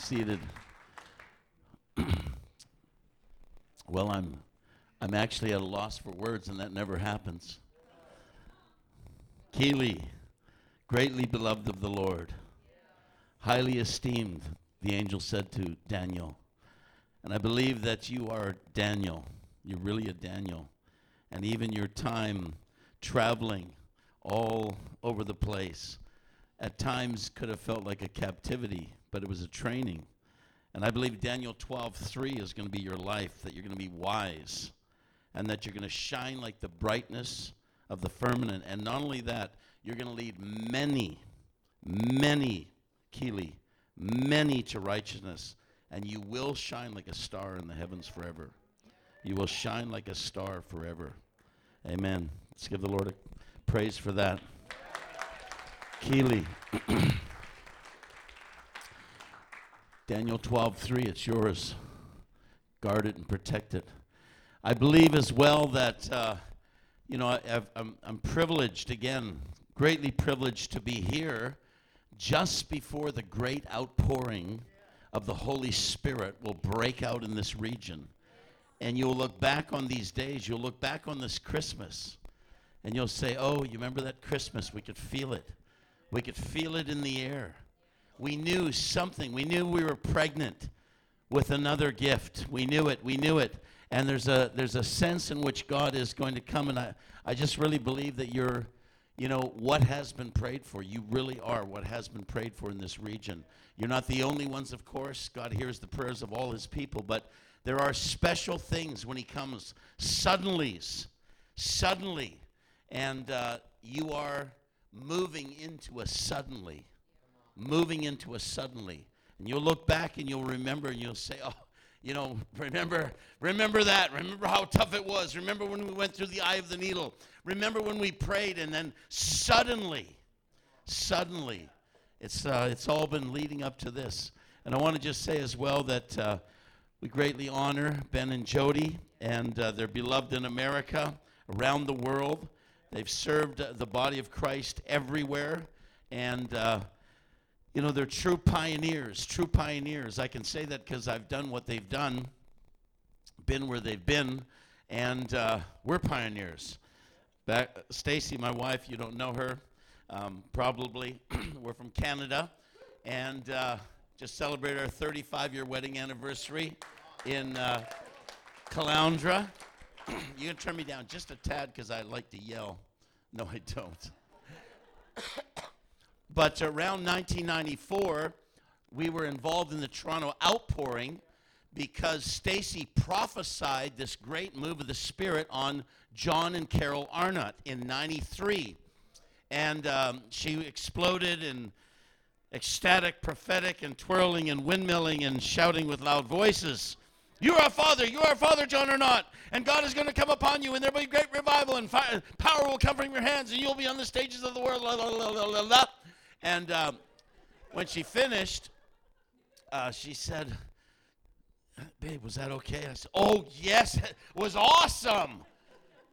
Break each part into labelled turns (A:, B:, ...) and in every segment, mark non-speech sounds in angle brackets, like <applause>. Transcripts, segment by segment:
A: seated. <clears throat> well, I'm, I'm actually at a loss for words, and that never happens. Keeley, greatly beloved of the Lord, highly esteemed, the angel said to Daniel. And I believe that you are Daniel. You're really a Daniel. And even your time traveling all over the place at times could have felt like a captivity, but it was a training. And I believe Daniel 12:3 is going to be your life, that you're going to be wise and that you're going to shine like the brightness of the firmament. And not only that, you're going to lead many, many, Keeley, many to righteousness, and you will shine like a star in the heavens forever. You will shine like a star forever. Amen. Let's give the Lord a praise for that. Keeley. <clears throat> Daniel 12:3 it's yours. Guard it and protect it. I believe as well that uh, you know I, I'm, I'm privileged again, greatly privileged to be here just before the great outpouring of the Holy Spirit will break out in this region. And you'll look back on these days, you'll look back on this Christmas, and you'll say, Oh, you remember that Christmas? We could feel it. We could feel it in the air. We knew something. We knew we were pregnant with another gift. We knew it. We knew it. And there's a there's a sense in which God is going to come and I, I just really believe that you're you know what has been prayed for. You really are what has been prayed for in this region. You're not the only ones, of course. God hears the prayers of all his people, but there are special things when he comes suddenlies, suddenly. And uh, you are moving into a suddenly, moving into a suddenly. And you'll look back and you'll remember and you'll say, oh, you know, <laughs> remember, remember that. Remember how tough it was. Remember when we went through the eye of the needle. Remember when we prayed and then suddenly, suddenly, it's, uh, it's all been leading up to this. And I want to just say as well that uh, we greatly honor Ben and Jody and uh, they're beloved in America, around the world. They've served the body of Christ everywhere. And, uh, you know, they're true pioneers, true pioneers. I can say that because I've done what they've done, been where they've been, and uh, we're pioneers. Back, Stacey, my wife, you don't know her, um, probably. <clears throat> we're from Canada, and uh, just celebrated our 35-year wedding anniversary in uh, Caloundra <clears throat> you can turn me down just a tad because I like to yell. No, I don't. But around 1994, we were involved in the Toronto outpouring because Stacey prophesied this great move of the Spirit on John and Carol Arnott in 93. And um, she exploded in ecstatic, prophetic, and twirling and windmilling and shouting with loud voices. You are a father. You are a father, John, or not. And God is going to come upon you, and there will be great revival, and fire, power will come from your hands, and you'll be on the stages of the world. La, la, la, and um, when she finished, uh, she said, Babe, was that okay? I said, Oh, yes, it was awesome.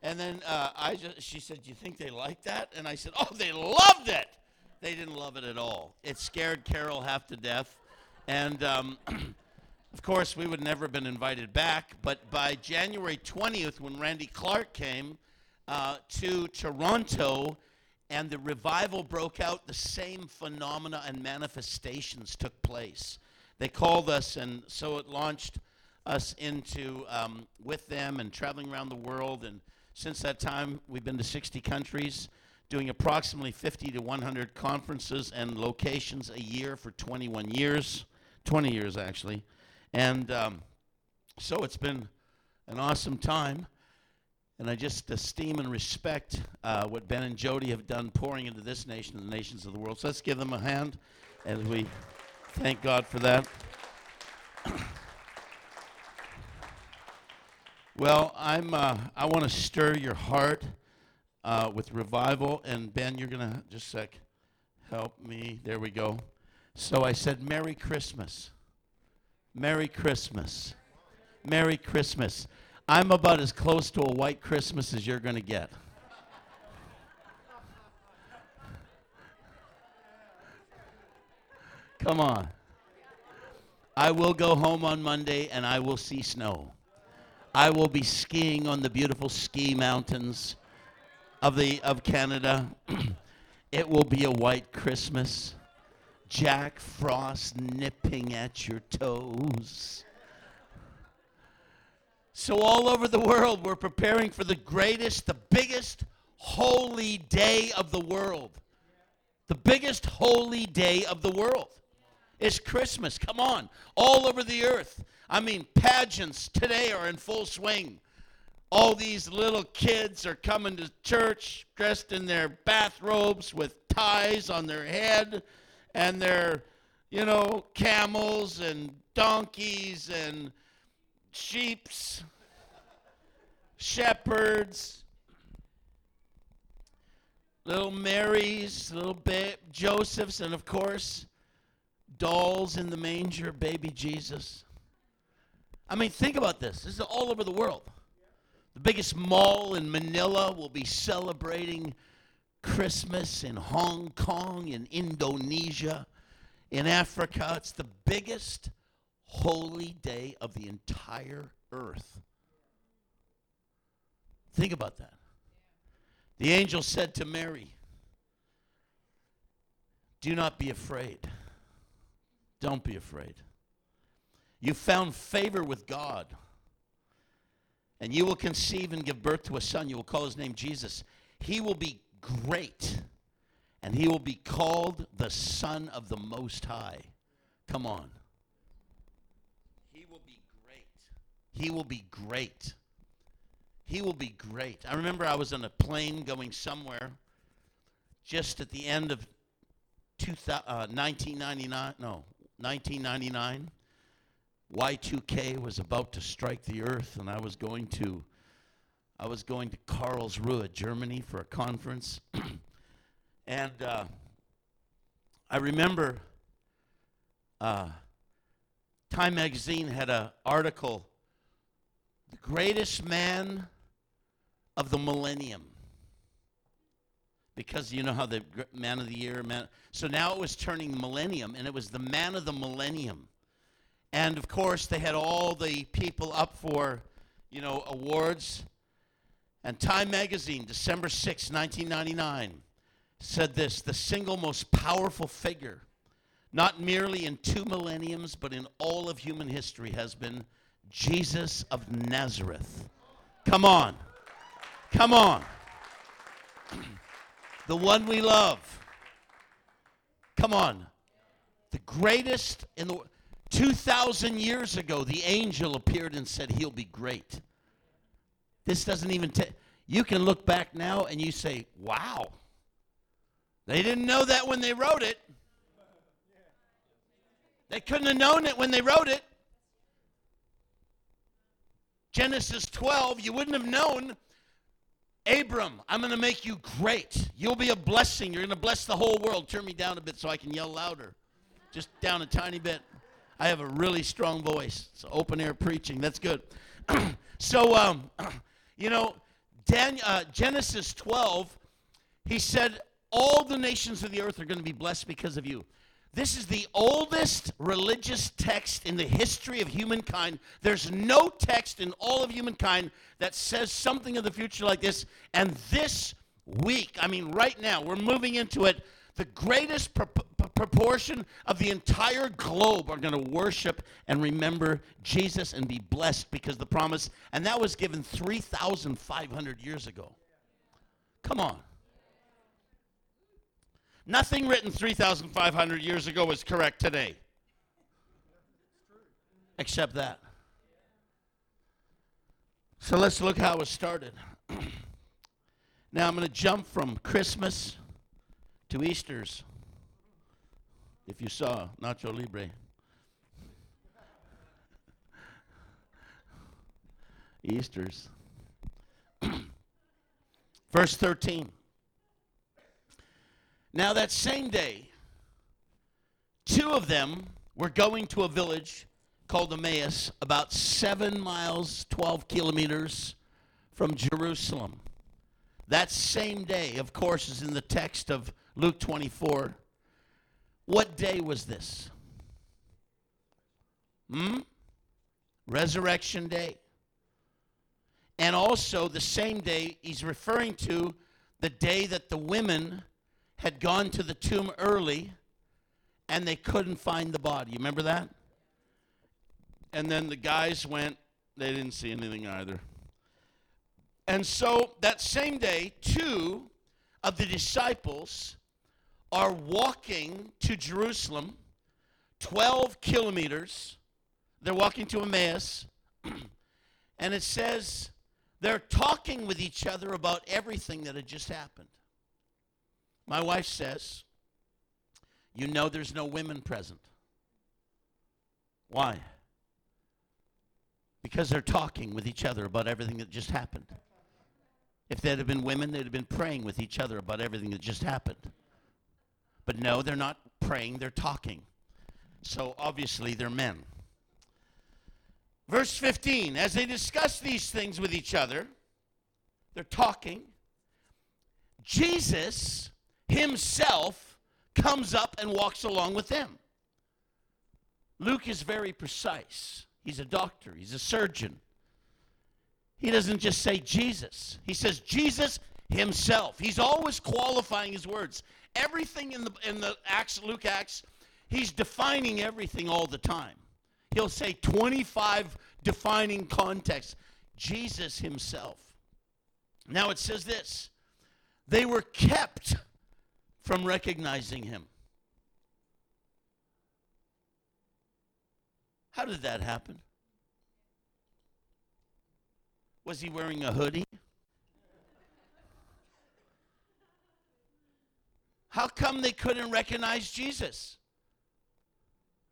A: And then uh, I just, she said, Do you think they liked that? And I said, Oh, they loved it. They didn't love it at all. It scared Carol half to death. And. Um, <clears throat> Of course, we would never have been invited back, but by January 20th, when Randy Clark came uh, to Toronto and the revival broke out, the same phenomena and manifestations took place. They called us, and so it launched us into um, with them and traveling around the world. And since that time, we've been to 60 countries, doing approximately 50 to 100 conferences and locations a year for 21 years, 20 years actually. And um, so it's been an awesome time. And I just esteem and respect uh, what Ben and Jody have done pouring into this nation and the nations of the world. So let's give them a hand as we thank God for that. <clears throat> well, I'm, uh, I want to stir your heart uh, with revival. And Ben, you're going to just sec help me. There we go. So I said, Merry Christmas. Merry Christmas. Merry Christmas. I'm about as close to a white Christmas as you're going to get. Come on. I will go home on Monday and I will see snow. I will be skiing on the beautiful ski mountains of the of Canada. <clears throat> it will be a white Christmas. Jack Frost nipping at your toes. So all over the world we're preparing for the greatest, the biggest holy day of the world. The biggest holy day of the world. It's Christmas. Come on. All over the earth. I mean, pageants today are in full swing. All these little kids are coming to church dressed in their bathrobes with ties on their head and their, you know, camels and donkeys and sheeps, shepherds, little Marys, little ba- Josephs, and of course, dolls in the manger, baby Jesus. I mean, think about this. This is all over the world. The biggest mall in Manila will be celebrating Christmas in Hong Kong, in Indonesia, in Africa. It's the biggest holy day of the entire earth. Think about that. The angel said to Mary, Do not be afraid. Don't be afraid. You found favor with God. And you will conceive and give birth to a son. You will call his name Jesus. He will be great. And he will be called the Son of the Most High. Come on. He will be great. He will be great. He will be great. I remember I was on a plane going somewhere just at the end of 2000, uh, 1999. No, 1999. Y2K was about to strike the earth, and I was going to, I was going to Karlsruhe, Germany, for a conference, <clears throat> and uh, I remember uh, Time Magazine had an article, "The Greatest Man of the Millennium." because you know how the man of the year man so now it was turning millennium and it was the man of the millennium and of course they had all the people up for you know awards and time magazine december 6 1999 said this the single most powerful figure not merely in two millenniums but in all of human history has been jesus of nazareth come on come on the one we love. Come on. The greatest in the 2,000 years ago, the angel appeared and said, He'll be great. This doesn't even take, you can look back now and you say, Wow. They didn't know that when they wrote it. They couldn't have known it when they wrote it. Genesis 12, you wouldn't have known Abram, I'm going to make you great. You'll be a blessing. You're going to bless the whole world. Turn me down a bit so I can yell louder. Just down a tiny bit. I have a really strong voice. It's open air preaching. That's good. <clears throat> so, um, <clears throat> you know, Dan, uh, Genesis 12, he said, All the nations of the earth are going to be blessed because of you. This is the oldest religious text in the history of humankind. There's no text in all of humankind that says something of the future like this. And this week, I mean, right now, we're moving into it. The greatest pr- pr- proportion of the entire globe are going to worship and remember Jesus and be blessed because the promise, and that was given 3,500 years ago. Come on. Nothing written 3,500 years ago is correct today. Except that. So let's look how it started. <clears throat> now I'm going to jump from Christmas to Easter's. If you saw Nacho Libre. <laughs> Easter's. <clears throat> Verse 13. Now, that same day, two of them were going to a village called Emmaus, about seven miles, 12 kilometers from Jerusalem. That same day, of course, is in the text of Luke 24. What day was this? Hmm? Resurrection Day. And also, the same day, he's referring to the day that the women had gone to the tomb early and they couldn't find the body. You remember that? And then the guys went, they didn't see anything either. And so that same day, two of the disciples are walking to Jerusalem, 12 kilometers. They're walking to Emmaus. <clears throat> and it says they're talking with each other about everything that had just happened. My wife says, You know, there's no women present. Why? Because they're talking with each other about everything that just happened. If they'd have been women, they'd have been praying with each other about everything that just happened. But no, they're not praying, they're talking. So obviously they're men. Verse 15 As they discuss these things with each other, they're talking. Jesus himself comes up and walks along with them. Luke is very precise. He's a doctor, he's a surgeon. He doesn't just say Jesus, he says Jesus himself. He's always qualifying his words. Everything in the, in the Acts, Luke Acts, he's defining everything all the time. He'll say 25 defining contexts. Jesus himself. Now it says this they were kept from recognizing him. How did that happen? Was he wearing a hoodie? How come they couldn't recognize Jesus?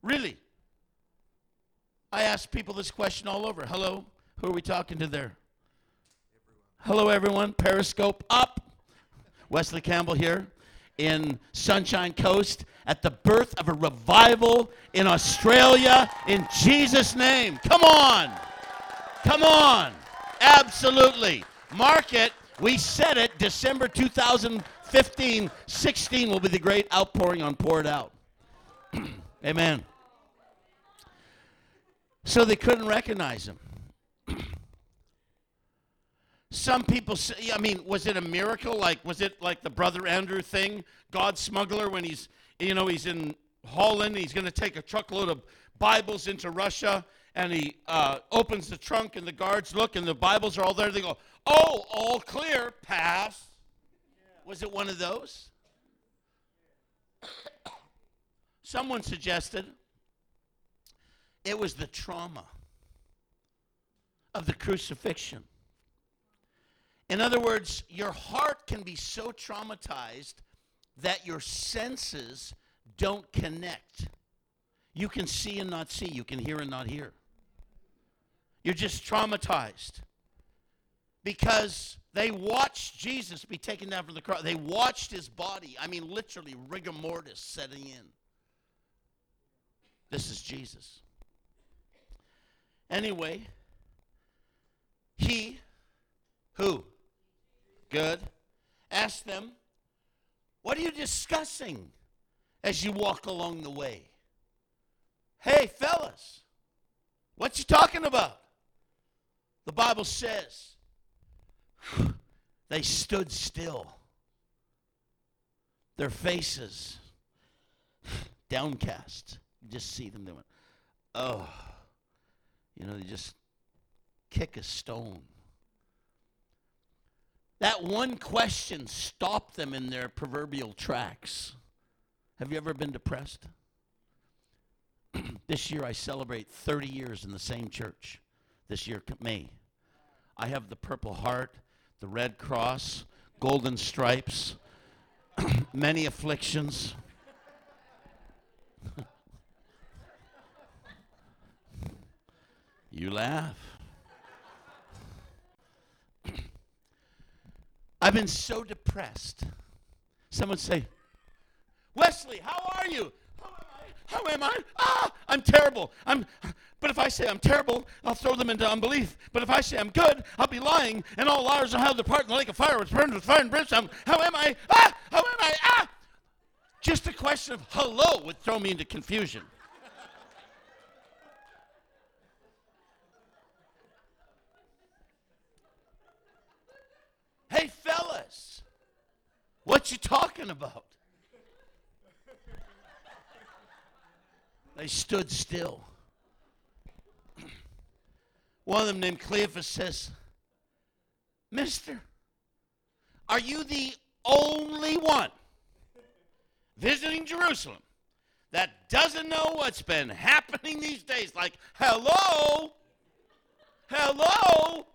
A: Really? I ask people this question all over. Hello, who are we talking to there? Everyone. Hello, everyone. Periscope up. Wesley Campbell here in Sunshine Coast at the birth of a revival in Australia in Jesus' name. Come on. Come on. Absolutely. Mark it. We said it. December 2015 16 will be the great outpouring on Pour It Out. <clears throat> Amen. So they couldn't recognize him. Some people say, I mean, was it a miracle? Like, was it like the Brother Andrew thing? God smuggler, when he's, you know, he's in Holland, he's going to take a truckload of Bibles into Russia, and he uh, opens the trunk, and the guards look, and the Bibles are all there. They go, Oh, all clear, pass. Was it one of those? <coughs> Someone suggested it was the trauma of the crucifixion. In other words, your heart can be so traumatized that your senses don't connect. You can see and not see, you can hear and not hear. You're just traumatized because they watched Jesus be taken down from the cross. They watched his body, I mean, literally rigor mortis setting in. This is Jesus. Anyway, he, who? Good. Ask them, what are you discussing as you walk along the way? Hey, fellas, what you talking about? The Bible says they stood still. Their faces <sighs> downcast. You just see them. Went, oh. You know, they just kick a stone. That one question stopped them in their proverbial tracks. Have you ever been depressed? <clears throat> this year I celebrate 30 years in the same church. This year, May. I have the Purple Heart, the Red Cross, Golden Stripes, <clears throat> many afflictions. <laughs> you laugh. I've been so depressed. Someone say, Wesley, how are you? How am I? How am I? Ah, I'm terrible. I'm but if I say I'm terrible, I'll throw them into unbelief. But if I say I'm good, I'll be lying, and all liars will have their part in the lake of fire, which burns with fire and brimstone. How am I? Ah, how am I? Ah. Just a question of hello would throw me into confusion. hey, what you talking about? They stood still. One of them named Cleophas says, Mister, are you the only one visiting Jerusalem that doesn't know what's been happening these days? Like, hello? Hello?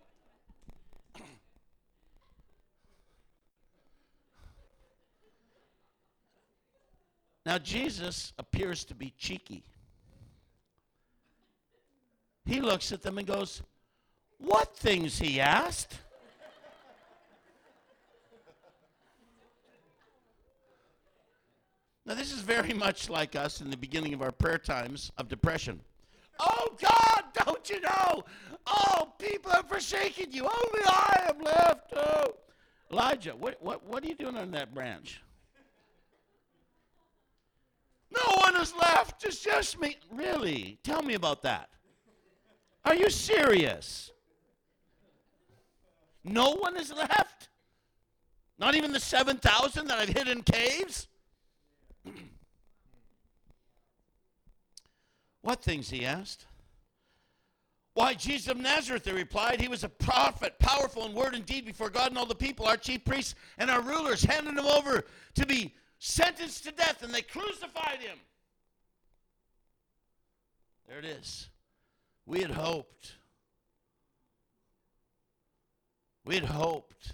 A: Now, Jesus appears to be cheeky. He looks at them and goes, What things? He asked. Now, this is very much like us in the beginning of our prayer times of depression. Oh, God, don't you know? Oh, people have forsaken you. Only I am left. Oh. Elijah, what, what, what are you doing on that branch? No one is left. It's just me. Really? Tell me about that. Are you serious? No one is left? Not even the 7,000 that I've hid in caves? <clears throat> what things, he asked. Why, Jesus of Nazareth, they replied. He was a prophet, powerful in word and deed before God and all the people. Our chief priests and our rulers handed him over to be sentenced to death, and they crucified him. There it is. We had hoped. We had hoped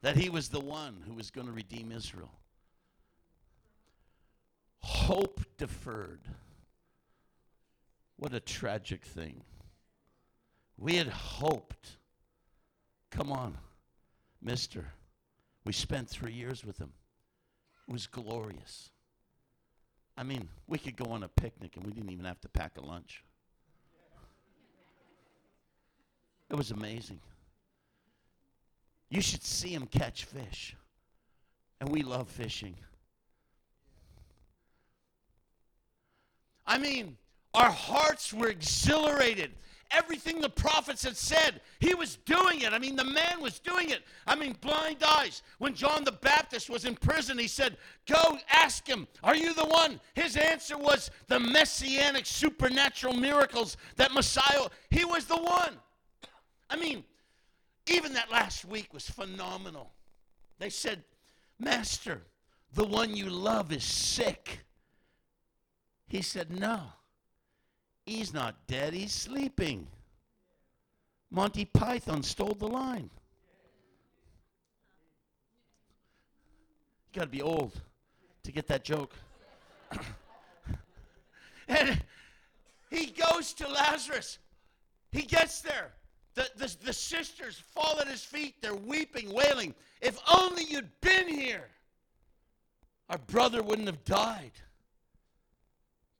A: that he was the one who was going to redeem Israel. Hope deferred. What a tragic thing. We had hoped. Come on, mister. We spent three years with him. It was glorious. I mean, we could go on a picnic and we didn't even have to pack a lunch. It was amazing. You should see him catch fish. And we love fishing. I mean, our hearts were exhilarated everything the prophets had said. He was doing it. I mean, the man was doing it. I mean, blind eyes. When John the Baptist was in prison, he said, Go ask him, Are you the one? His answer was the messianic supernatural miracles that Messiah, he was the one. I mean, even that last week was phenomenal. They said, Master, the one you love is sick. He said, No. He's not dead, he's sleeping. Monty Python stole the line. You got to be old to get that joke. <coughs> and he goes to Lazarus. He gets there. The, the, the sisters fall at his feet. They're weeping, wailing. If only you'd been here, our brother wouldn't have died.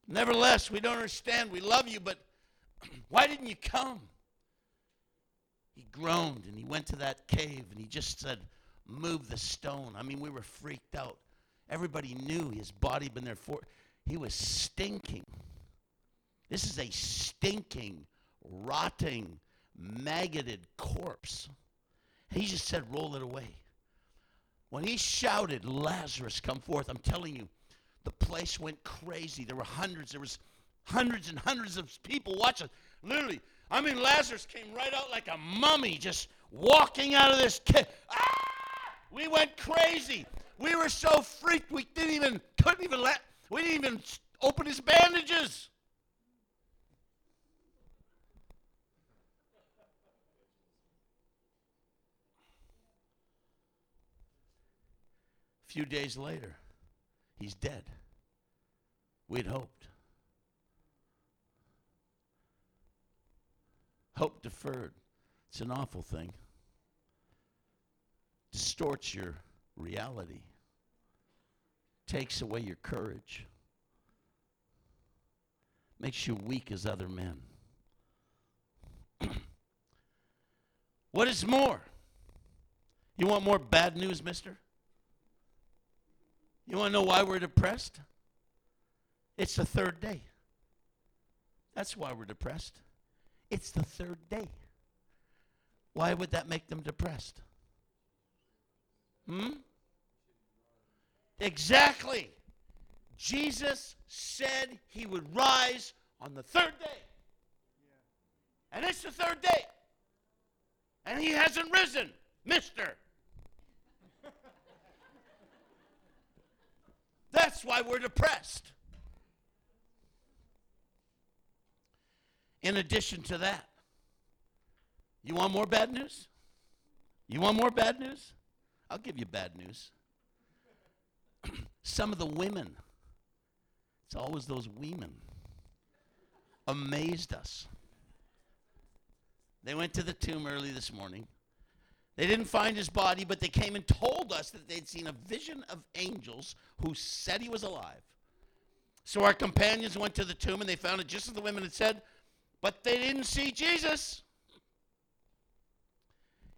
A: Nevertheless, we don't understand. We love you, but <clears throat> why didn't you come? He groaned and he went to that cave and he just said, Move the stone. I mean, we were freaked out. Everybody knew his body been there for. He was stinking. This is a stinking, rotting, maggoted corpse. He just said, Roll it away. When he shouted, Lazarus, come forth, I'm telling you, the place went crazy. There were hundreds, there was hundreds and hundreds of people watching. Literally, I mean, Lazarus came right out like a mummy, just walking out of this. Ca- ah! We went crazy. We were so freaked we didn't even couldn't even let we didn't even open his bandages. A few days later, he's dead. We'd hoped. Hope deferred. It's an awful thing. Distorts your reality. Takes away your courage. Makes you weak as other men. <clears throat> what is more? You want more bad news, mister? You want to know why we're depressed? It's the third day. That's why we're depressed. It's the third day. Why would that make them depressed? Hmm? Exactly. Jesus said he would rise on the third day. And it's the third day. And he hasn't risen, mister. That's why we're depressed. In addition to that, you want more bad news? You want more bad news? I'll give you bad news. <clears throat> Some of the women, it's always those women, amazed us. They went to the tomb early this morning. They didn't find his body, but they came and told us that they'd seen a vision of angels who said he was alive. So our companions went to the tomb and they found it just as the women had said, but they didn't see Jesus.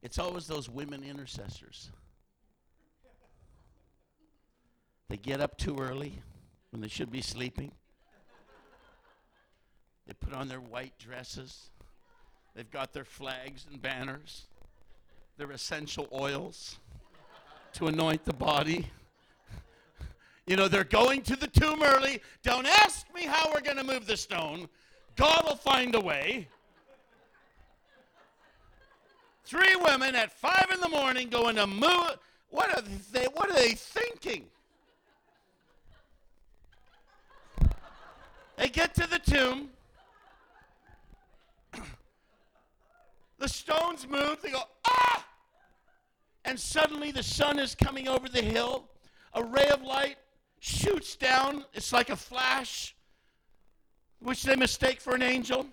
A: It's always those women intercessors. They get up too early when they should be sleeping. They put on their white dresses. They've got their flags and banners, their essential oils to anoint the body. You know, they're going to the tomb early. Don't ask me how we're going to move the stone. God will find a way. Three women at five in the morning going to move. What are they? What are they thinking? They get to the tomb. the stones move. They go, ah! And suddenly the sun is coming over the hill. A ray of light shoots down. It's like a flash which they mistake for an angel.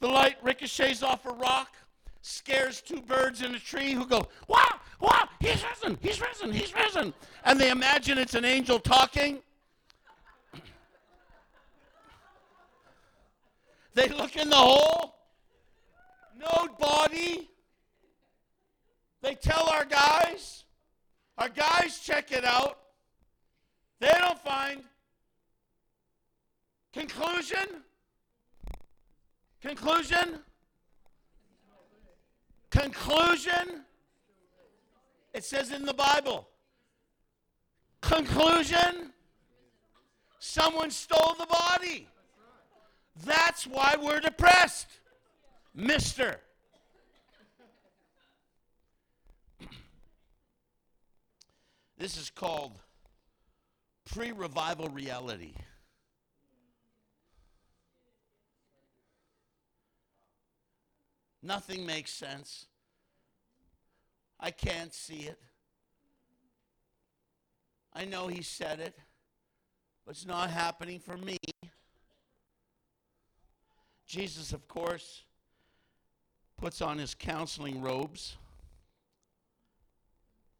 A: The light ricochets off a rock, scares two birds in a tree who go, Wow, wow, he's risen, he's risen, he's risen. And they imagine it's an angel talking. they look in the hole, no body. They tell our guys, our guys check it out. They don't find Conclusion? Conclusion? Conclusion? It says in the Bible. Conclusion? Someone stole the body. That's why we're depressed, mister. This is called pre revival reality. Nothing makes sense. I can't see it. I know he said it, but it's not happening for me. Jesus, of course, puts on his counseling robes,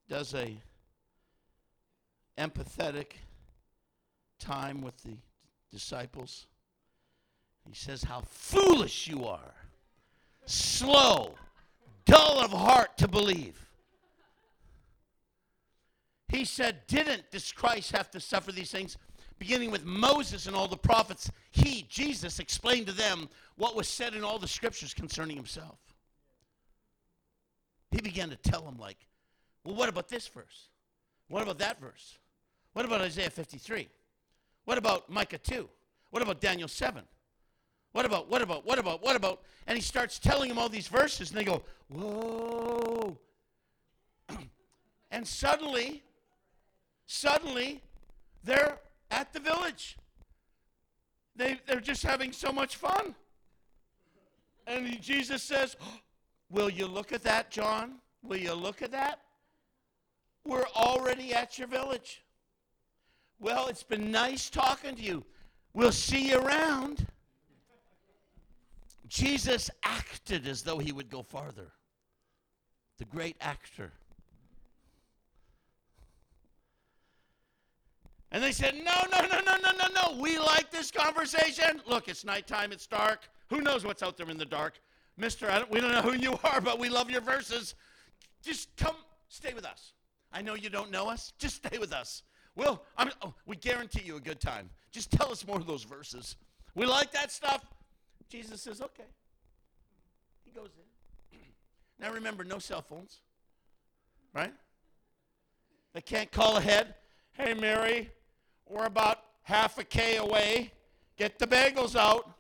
A: does a empathetic time with the disciples. He says, How foolish you are slow, dull of heart to believe. He said, Didn't this Christ have to suffer these things? Beginning with Moses and all the prophets, he, Jesus, explained to them what was said in all the scriptures concerning himself. He began to tell them, like, well, what about this verse? What about that verse? What about Isaiah 53? What about Micah 2? What about Daniel 7? What about, what about, what about, what about? And he starts telling them all these verses, and they go, Whoa. <clears throat> and suddenly, suddenly, they're at the village. They, they're just having so much fun. And he, Jesus says, <gasps> Will you look at that, John? Will you look at that? We're already at your village. Well, it's been nice talking to you. We'll see you around. Jesus acted as though he would go farther. The great actor. And they said, No, no, no, no, no, no, no. We like this conversation. Look, it's nighttime, it's dark. Who knows what's out there in the dark? Mister, don't, we don't know who you are, but we love your verses. Just come, stay with us. I know you don't know us. Just stay with us. Well, oh, we guarantee you a good time. Just tell us more of those verses. We like that stuff. Jesus says, okay. He goes in. <clears throat> now remember, no cell phones, right? They can't call ahead. Hey, Mary, we're about half a K away. Get the bagels out.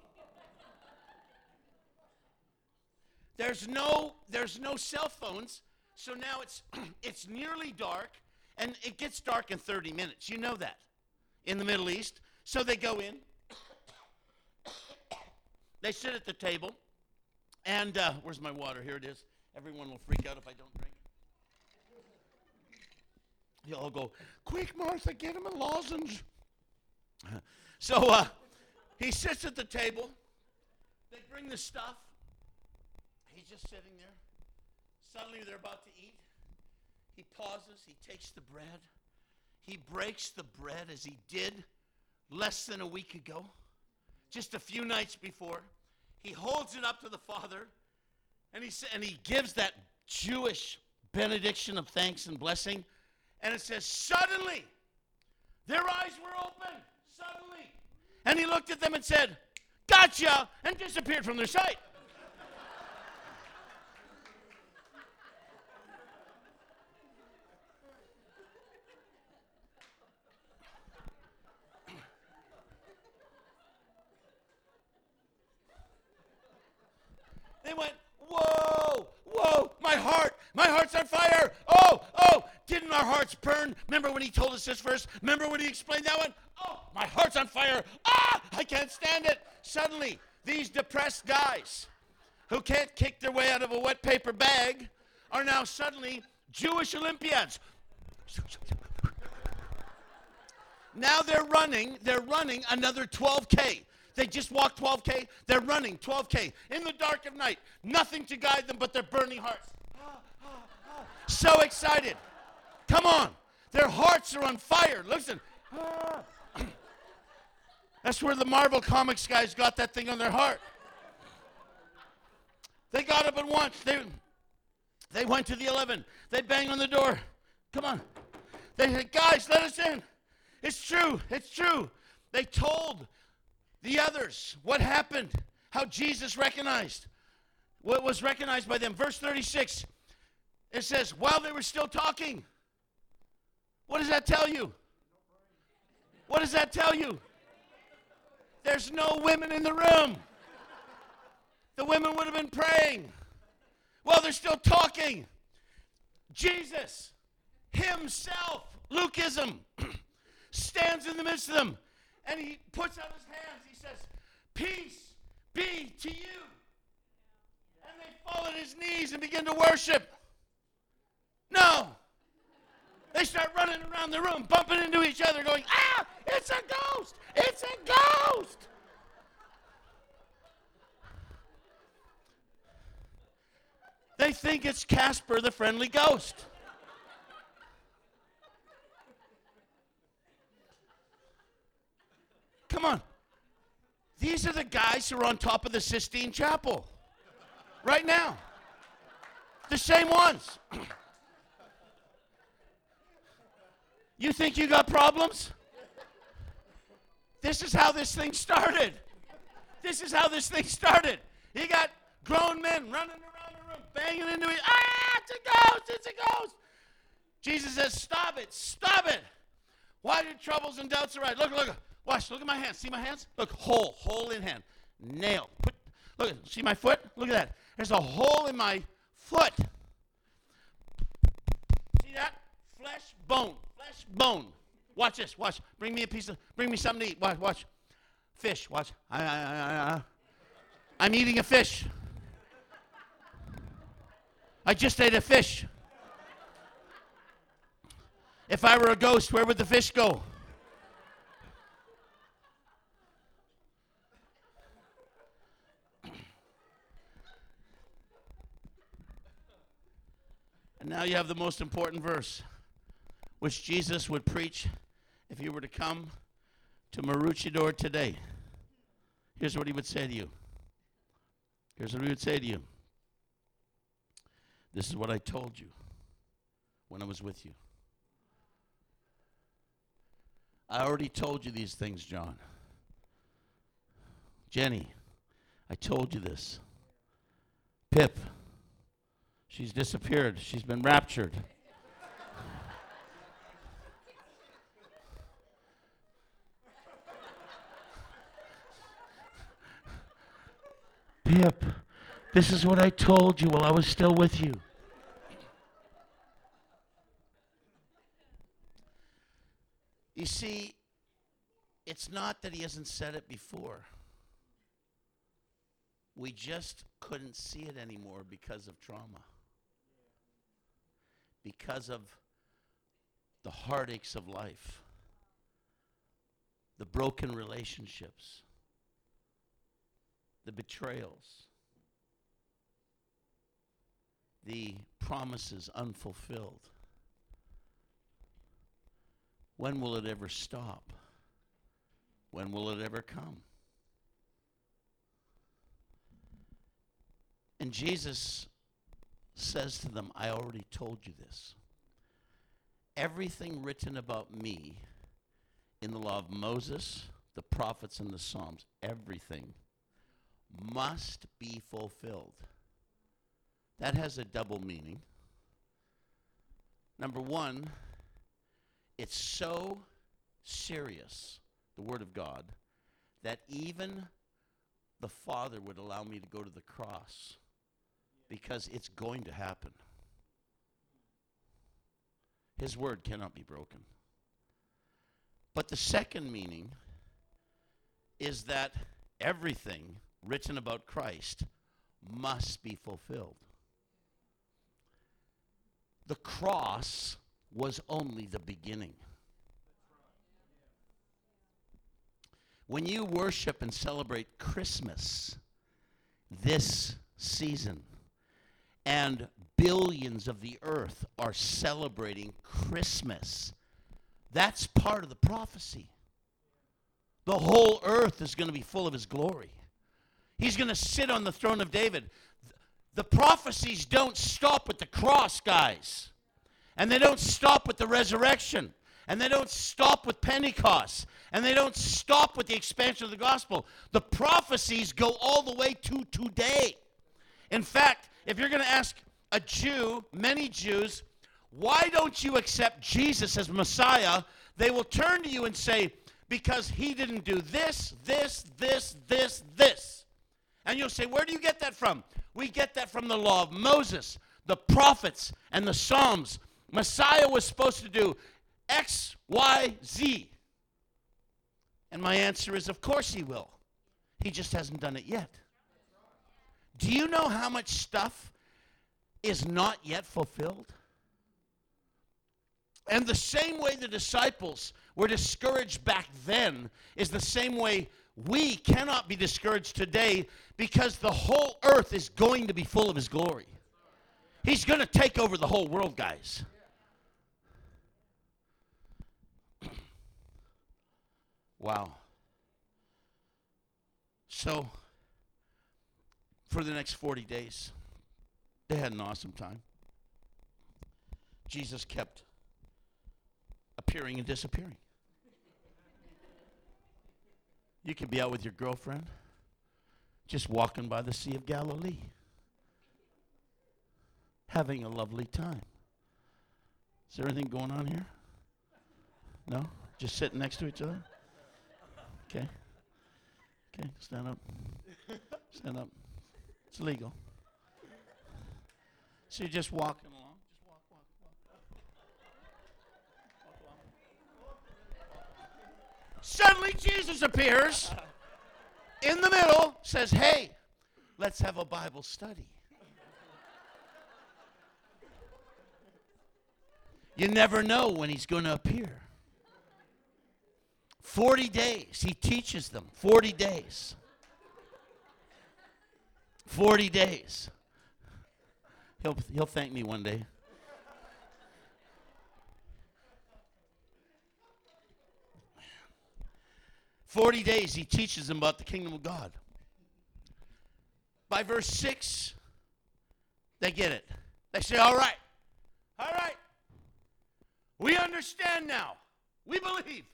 A: There's no, there's no cell phones, so now it's, <clears throat> it's nearly dark, and it gets dark in 30 minutes. You know that in the Middle East. So they go in, <coughs> they sit at the table, and uh, where's my water? Here it is. Everyone will freak out if I don't drink. You'll all go, quick, Martha, get him a lozenge. <laughs> So uh, he sits at the table. They bring the stuff. He's just sitting there. Suddenly they're about to eat. He pauses. He takes the bread. He breaks the bread as he did less than a week ago, just a few nights before. He holds it up to the Father and he, sa- and he gives that Jewish benediction of thanks and blessing. And it says, Suddenly, their eyes were open. Suddenly. And he looked at them and said, Gotcha! And disappeared from their sight. They went, Whoa, whoa, my heart, my heart's on fire. Oh, oh, didn't our hearts burn? Remember when he told us this verse? Remember when he explained that one? Oh, my heart's on fire. Ah, I can't stand it. Suddenly, these depressed guys who can't kick their way out of a wet paper bag are now suddenly Jewish Olympiads. Now they're running, they're running another 12K. They just walked 12K, they're running 12K in the dark of night. Nothing to guide them but their burning hearts. So excited. Come on. Their hearts are on fire. Listen. <clears throat> That's where the Marvel Comics guys got that thing on their heart. They got up at once. They, they went to the 11. They banged on the door. Come on. They said, guys, let us in. It's true. It's true. They told the others what happened, how Jesus recognized, what was recognized by them. Verse 36, it says, while they were still talking, what does that tell you? What does that tell you? There's no women in the room. The women would have been praying. While they're still talking. Jesus himself, Lukeism, <clears throat> stands in the midst of them and he puts out his hands. Says, Peace be to you. And they fall at his knees and begin to worship. No. They start running around the room, bumping into each other, going, Ah, it's a ghost! It's a ghost! They think it's Casper the friendly ghost. Come on. These are the guys who are on top of the Sistine Chapel right now. The same ones. <clears throat> You think you got problems? This is how this thing started. This is how this thing started. You got grown men running around the room, banging into it. Ah, it's a ghost, it's a ghost. Jesus says, Stop it, stop it. Why do troubles and doubts arise? Look, look, watch, look at my hands. See my hands? Look, hole, hole in hand. Nail. Put, look, see my foot? Look at that. There's a hole in my foot. See that? Flesh, bone, flesh, bone. Watch this. Watch. Bring me a piece of. Bring me something to eat. Watch. Watch. Fish. Watch. I, I, I, I'm eating a fish. I just ate a fish. If I were a ghost, where would the fish go? And now you have the most important verse, which Jesus would preach if he were to come to Maroochydore today. Here's what he would say to you. Here's what he would say to you. This is what I told you when I was with you. I already told you these things, John. Jenny, I told you this. Pip, She's disappeared. She's been raptured. Pip, this is what I told you while I was still with you. You see, it's not that he hasn't said it before. We just couldn't see it anymore because of trauma. Because of the heartaches of life, the broken relationships, the betrayals, the promises unfulfilled. When will it ever stop? When will it ever come? And Jesus says to them, I already told you this. Everything written about me in the law of Moses, the prophets, and the Psalms, everything must be fulfilled. That has a double meaning. Number one, it's so serious, the Word of God, that even the Father would allow me to go to the cross because it's going to happen. His Word cannot be broken. But the second meaning is that everything written about Christ must be fulfilled. The cross was only the beginning. When you worship and celebrate Christmas this season, and billions of the earth are celebrating Christmas, that's part of the prophecy. The whole earth is going to be full of his glory. He's going to sit on the throne of David. The prophecies don't stop at the cross, guys. And they don't stop with the resurrection. And they don't stop with Pentecost. And they don't stop with the expansion of the gospel. The prophecies go all the way to today. In fact, if you're going to ask a Jew, many Jews, why don't you accept Jesus as Messiah? They will turn to you and say, because he didn't do this, this, this, this, this. And you'll say, where do you get that from? We get that from the law of Moses, the prophets, and the Psalms. Messiah was supposed to do X, Y, Z. And my answer is, of course he will. He just hasn't done it yet. Do you know how much stuff is not yet fulfilled? And the same way the disciples were discouraged back then is the same way we cannot be discouraged today because the whole earth is going to be full of his glory. He's going to take over the whole world, guys. <clears throat> Wow. So, for the next 40 days, they had an awesome time. Jesus kept appearing and disappearing. You could be out with your girlfriend, just walking by the Sea of Galilee, having a lovely time. Is there anything going on here? No? Just sitting next to each other? Okay. Okay, stand up. Stand up. It's legal. So you're just walking along. Just walk, walk, walk. Suddenly Jesus appears in the middle, says, Hey, let's have a Bible study. You never know when he's going to appear. 40 days, he teaches them. 40 days. 40 days. He'll, he'll thank me one day. Forty days he teaches them about the kingdom of God. By verse six, they get it. They say, All right, all right, we understand now. We believe.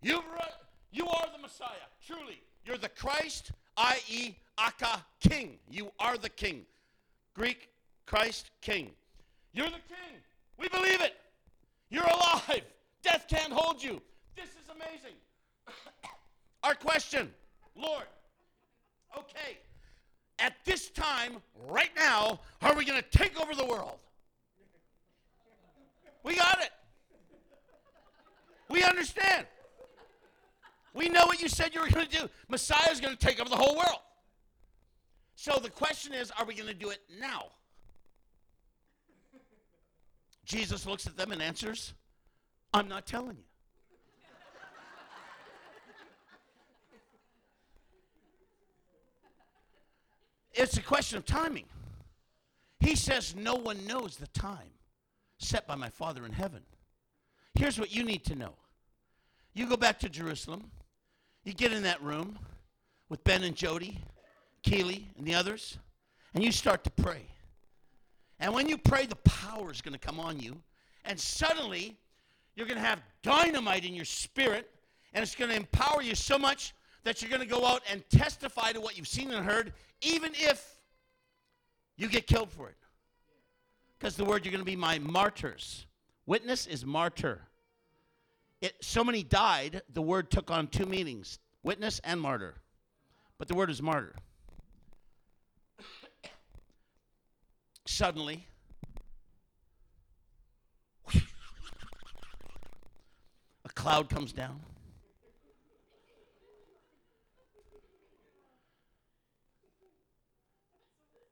A: You've, you are the Messiah. Truly, you're the Christ, i.e., Aka, king. You are the king. Greek, Christ, king. You're the king. We believe it. You're alive. Death can't hold you. This is amazing. <coughs> Our question, Lord, okay, at this time, right now, are we going to take over the world? We got it. We understand. We know what you said you were going to do. Messiah is going to take over the whole world. So the question is are we going to do it now? Jesus looks at them and answers, I'm not telling you. it's a question of timing. He says, No one knows the time set by my Father in heaven. Here's what you need to know you go back to Jerusalem, you get in that room with Ben and Jody, Keeley, and the others, and you start to pray. And when you pray, the power is going to come on you, and suddenly you're going to have dynamite in your spirit, and it's going to empower you so much that you're going to go out and testify to what you've seen and heard, even if you get killed for it. Because the word you're going to be my martyrs. Witness is martyr. It, so many died, the word took on two meanings witness and martyr. But the word is martyr. Suddenly, a cloud comes down.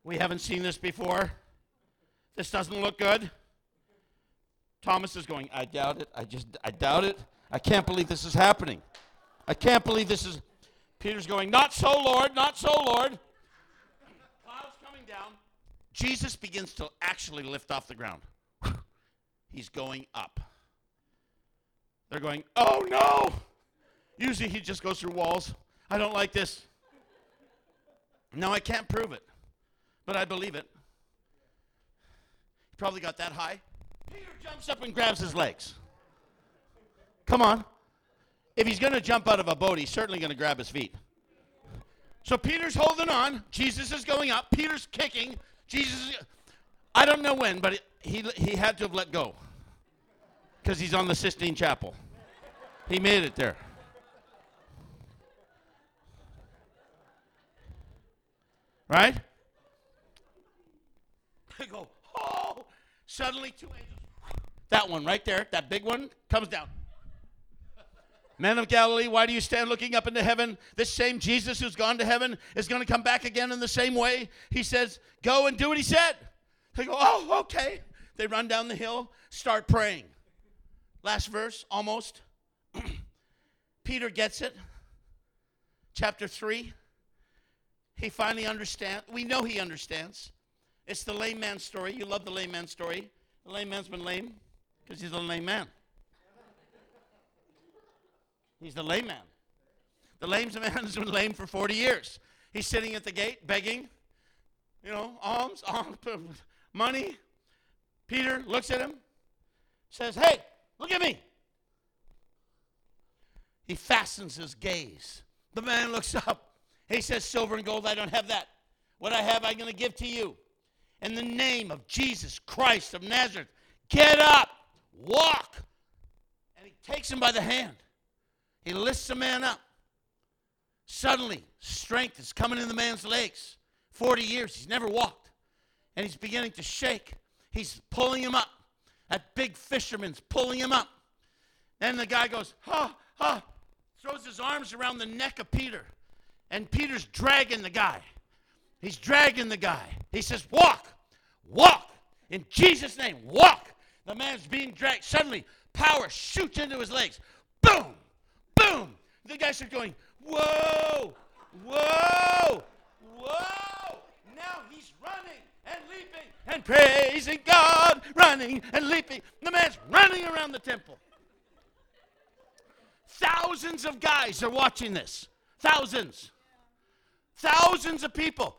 A: We haven't seen this before. This doesn't look good. Thomas is going, I doubt it. I just, I doubt it. I can't believe this is happening. I can't believe this is. Peter's going, Not so, Lord, not so, Lord. Jesus begins to actually lift off the ground. <sighs> He's going up. They're going, Oh no! Usually he just goes through walls. I don't like this. No, I can't prove it but I believe it. He probably got that high. Peter jumps up and grabs his legs. Come on. If he's going to jump out of a boat, he's certainly going to grab his feet. So Peter's holding on. Jesus is going up. Peter's kicking. Jesus I don't know when, but he, he had to have let go because he's on the Sistine Chapel. He made it there. Right? They go, oh! Suddenly, two angels, that one right there, that big one, comes down. Men of Galilee, why do you stand looking up into heaven? This same Jesus who's gone to heaven is going to come back again in the same way. He says, Go and do what he said. They go, Oh, okay. They run down the hill, start praying. Last verse, almost. <clears throat> Peter gets it. Chapter 3. He finally understands. We know he understands. It's the lame man story. You love the lame man story. The lame man's been lame because he's a lame man. He's the lame man. The lame <laughs> man's been lame for 40 years. He's sitting at the gate begging, you know, alms, <laughs> alms, money. Peter looks at him, says, Hey, look at me. He fastens his gaze. The man looks <laughs> up. He says, Silver and gold, I don't have that. What I have, I'm going to give to you in the name of Jesus Christ of Nazareth. Get up, walk. And he takes him by the hand. He lifts the man up. Suddenly, strength is coming in the man's legs. 40 years, he's never walked. And he's beginning to shake. He's pulling him up. That big fisherman's pulling him up. Then the guy goes, ha, ha, throws his arms around the neck of Peter. And Peter's dragging the guy. He's dragging the guy. He says, Walk, walk. In Jesus' name, walk. The man's being dragged. Suddenly, power shoots into his legs. Boom, boom. The guy starts going, Whoa, whoa, whoa. Now he's running and leaping and praising God, running and leaping. The man's running around the temple. Thousands of guys are watching this. Thousands. Thousands of people.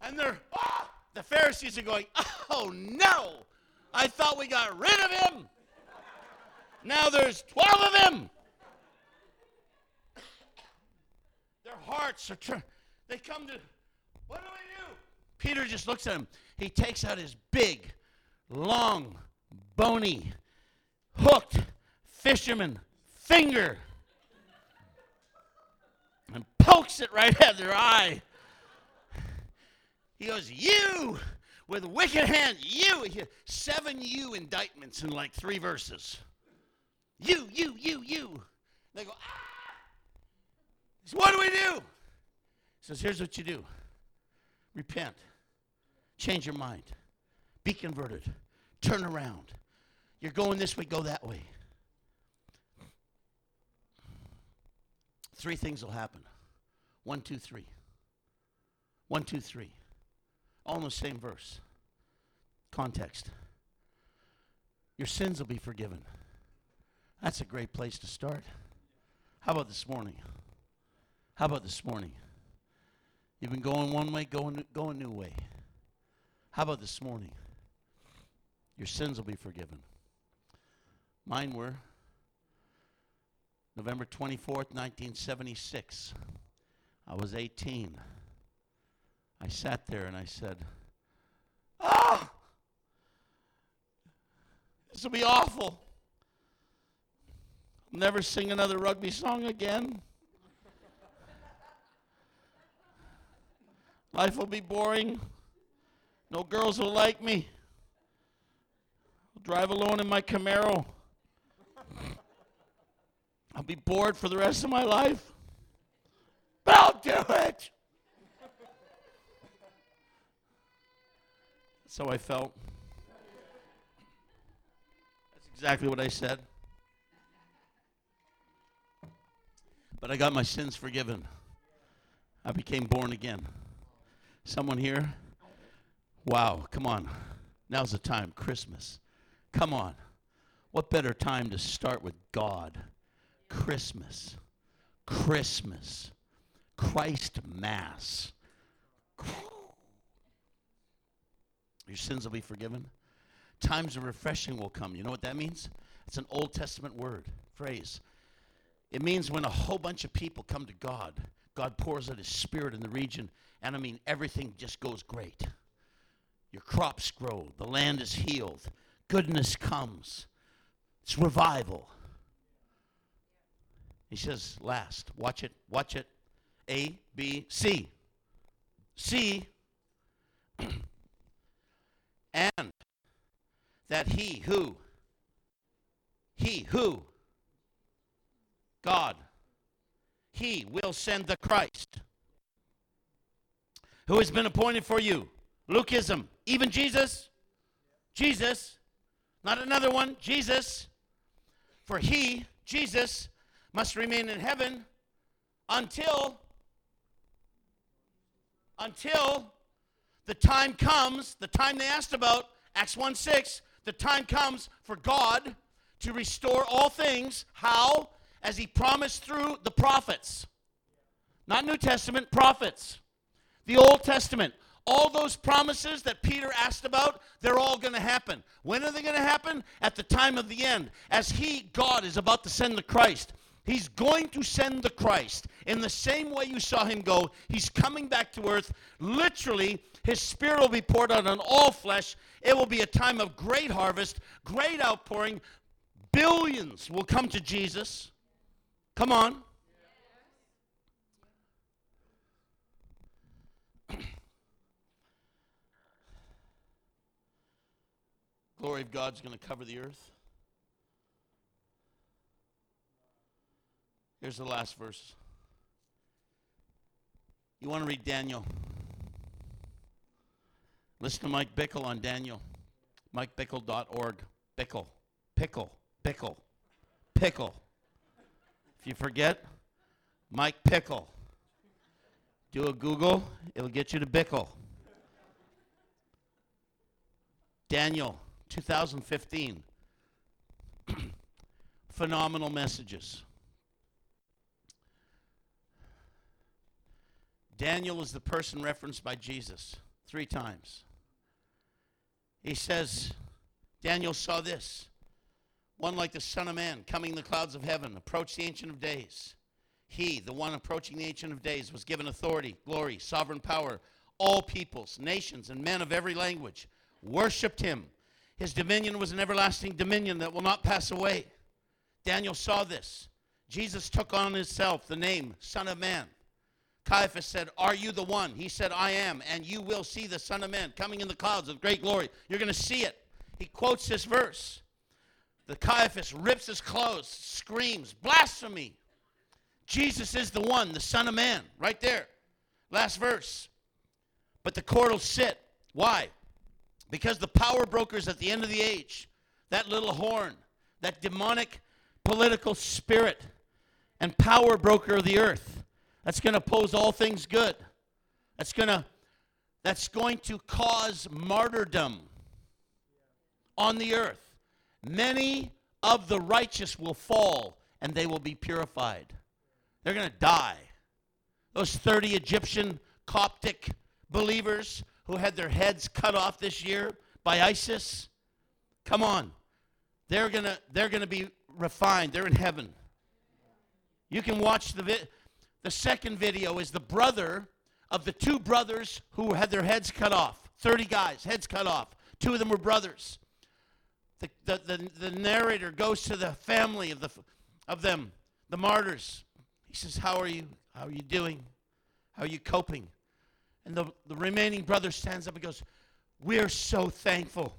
A: And they're, ah! the Pharisees are going, oh no, I thought we got rid of him. Now there's 12 of them. Their hearts are, tr- they come to, what do we do? Peter just looks at him. He takes out his big, long, bony, hooked fisherman finger and pokes it right at their eye. He goes, You with wicked hand, you. Seven you indictments in like three verses. You, you, you, you. They go, Ah! Says, What do we do? He says, Here's what you do repent, change your mind, be converted, turn around. You're going this way, go that way. Three things will happen. One, two, three. One, two, three. All in the same verse. Context. Your sins will be forgiven. That's a great place to start. How about this morning? How about this morning? You've been going one way, going, go a new way. How about this morning? Your sins will be forgiven. Mine were November 24th, 1976. I was 18. I sat there and I said, Ah! This will be awful. I'll never sing another rugby song again. Life will be boring. No girls will like me. I'll drive alone in my Camaro. I'll be bored for the rest of my life. But I'll do it. So I felt. That's exactly what I said. But I got my sins forgiven. I became born again. Someone here? Wow, come on. Now's the time, Christmas. Come on. What better time to start with God? Christmas. Christmas. Christ Mass. Your sins will be forgiven. Times of refreshing will come. You know what that means? It's an Old Testament word, phrase. It means when a whole bunch of people come to God, God pours out His Spirit in the region, and I mean, everything just goes great. Your crops grow, the land is healed, goodness comes. It's revival. He says, last, watch it, watch it. A, B, C. C, <clears throat> and that he who, he who, God, he will send the Christ who has been appointed for you. Lukeism, even Jesus, Jesus, not another one, Jesus. For he, Jesus, must remain in heaven until until the time comes, the time they asked about, Acts 1 6, the time comes for God to restore all things. How? As he promised through the prophets. Not New Testament, prophets. The Old Testament. All those promises that Peter asked about, they're all going to happen. When are they going to happen? At the time of the end. As he, God, is about to send the Christ. He's going to send the Christ. In the same way you saw him go, he's coming back to earth. Literally, his spirit will be poured out on all flesh. It will be a time of great harvest, great outpouring. Billions will come to Jesus. Come on. <clears throat> Glory of God's going to cover the earth. Here's the last verse. You want to read Daniel? Listen to Mike Bickle on Daniel. MikeBickle.org. Bickle. Pickle. Pickle. Pickle. If you forget, Mike Pickle. Do a Google, it'll get you to Bickle. Daniel, 2015. <clears throat> Phenomenal messages. Daniel is the person referenced by Jesus three times. He says, Daniel saw this one like the Son of Man coming in the clouds of heaven, approached the Ancient of Days. He, the one approaching the Ancient of Days, was given authority, glory, sovereign power. All peoples, nations, and men of every language worshiped him. His dominion was an everlasting dominion that will not pass away. Daniel saw this. Jesus took on himself the name Son of Man Caiaphas said, Are you the one? He said, I am, and you will see the Son of Man coming in the clouds of great glory. You're going to see it. He quotes this verse. The Caiaphas rips his clothes, screams, Blasphemy! Jesus is the one, the Son of Man, right there. Last verse. But the court will sit. Why? Because the power brokers at the end of the age, that little horn, that demonic political spirit and power broker of the earth, that's going to oppose all things good. That's going to that's going to cause martyrdom on the earth. Many of the righteous will fall and they will be purified. They're going to die. Those 30 Egyptian Coptic believers who had their heads cut off this year by ISIS, come on. They're going to they're going to be refined. They're in heaven. You can watch the vi- the second video is the brother of the two brothers who had their heads cut off. 30 guys, heads cut off. Two of them were brothers. The, the, the, the narrator goes to the family of, the, of them, the martyrs. He says, How are you? How are you doing? How are you coping? And the, the remaining brother stands up and goes, We're so thankful.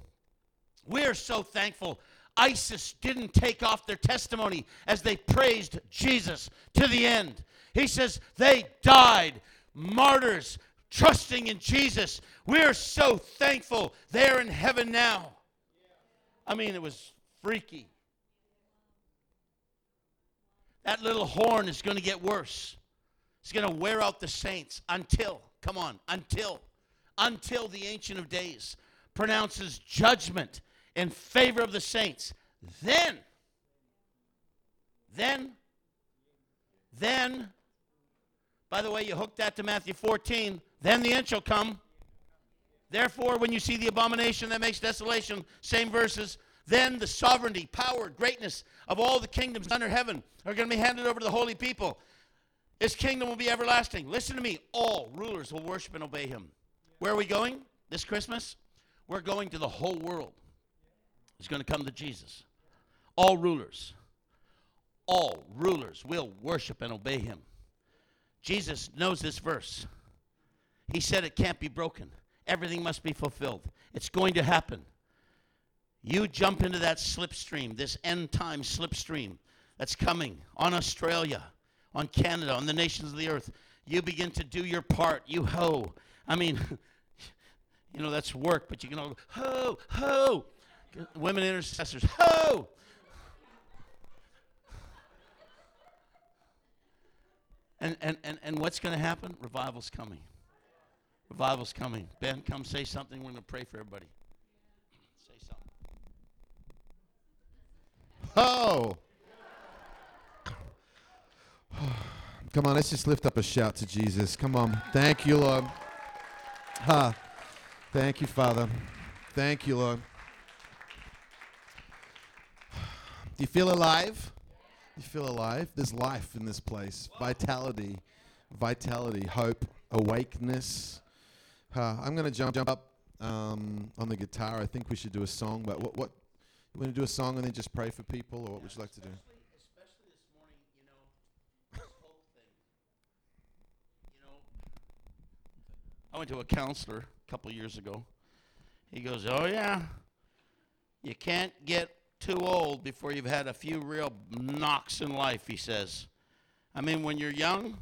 A: We're so thankful. ISIS didn't take off their testimony as they praised Jesus to the end. He says, They died, martyrs, trusting in Jesus. We're so thankful. They're in heaven now. I mean, it was freaky. That little horn is going to get worse. It's going to wear out the saints until, come on, until, until the Ancient of Days pronounces judgment in favor of the saints. Then, then, then, by the way, you hook that to Matthew 14, then the end shall come. Therefore, when you see the abomination that makes desolation, same verses, then the sovereignty, power, greatness of all the kingdoms under heaven are going to be handed over to the holy people. His kingdom will be everlasting. Listen to me. All rulers will worship and obey him. Where are we going this Christmas? We're going to the whole world. It's going to come to Jesus. All rulers, all rulers will worship and obey him. Jesus knows this verse. He said it can't be broken. Everything must be fulfilled. It's going to happen. You jump into that slipstream, this end time slipstream that's coming on Australia, on Canada, on the nations of the earth. You begin to do your part. You ho. I mean, <laughs> you know, that's work, but you can all ho, ho. Women intercessors, ho. And, and, and, and what's going to happen? Revival's coming. Revival's coming. Ben, come say something. We're going to pray for everybody. Say something.
B: Oh. Come on, let's just lift up a shout to Jesus. Come on. Thank you, Lord. Ha. Thank you, Father. Thank you, Lord. Do you feel alive? You feel alive? There's life in this place. Vitality, vitality, hope, awakeness. I'm going to jump jump up um, on the guitar. I think we should do a song. But what what you want to do a song and then just pray for people, or what would you like to do?
A: Especially this morning, you know, this thing. You know, I went to a counselor a couple years ago. He goes, "Oh yeah, you can't get too old before you've had a few real knocks in life." He says. I mean, when you're young,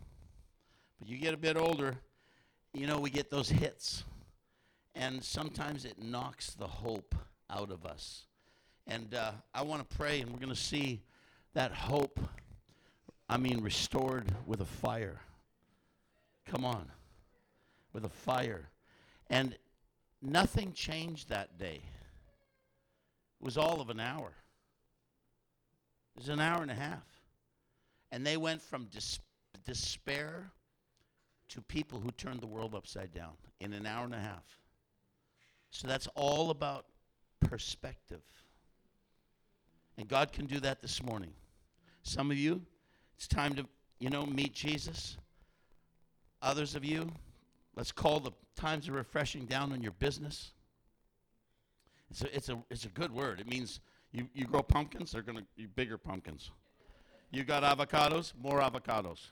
A: but you get a bit older, you know, we get those hits, and sometimes it knocks the hope out of us. And uh, I want to pray, and we're going to see that hope, I mean, restored with a fire. Come on. With a fire. And nothing changed that day. It was all of an hour. It was an hour and a half. And they went from dis- despair to people who turned the world upside down in an hour and a half. So that's all about perspective. And God can do that this morning. Some of you, it's time to, you know, meet Jesus. Others of you, let's call the times of refreshing down on your business. It's a, it's a, it's a good word. It means you, you grow pumpkins, they're going to be bigger pumpkins. You got avocados, more avocados.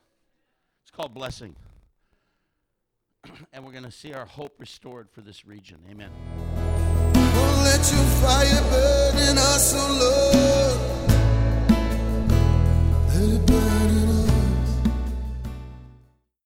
A: It's called blessing. <clears throat> and we're going to see our hope restored for this region. Amen.
C: Don't let your fire burn in us, oh Lord. Let it burn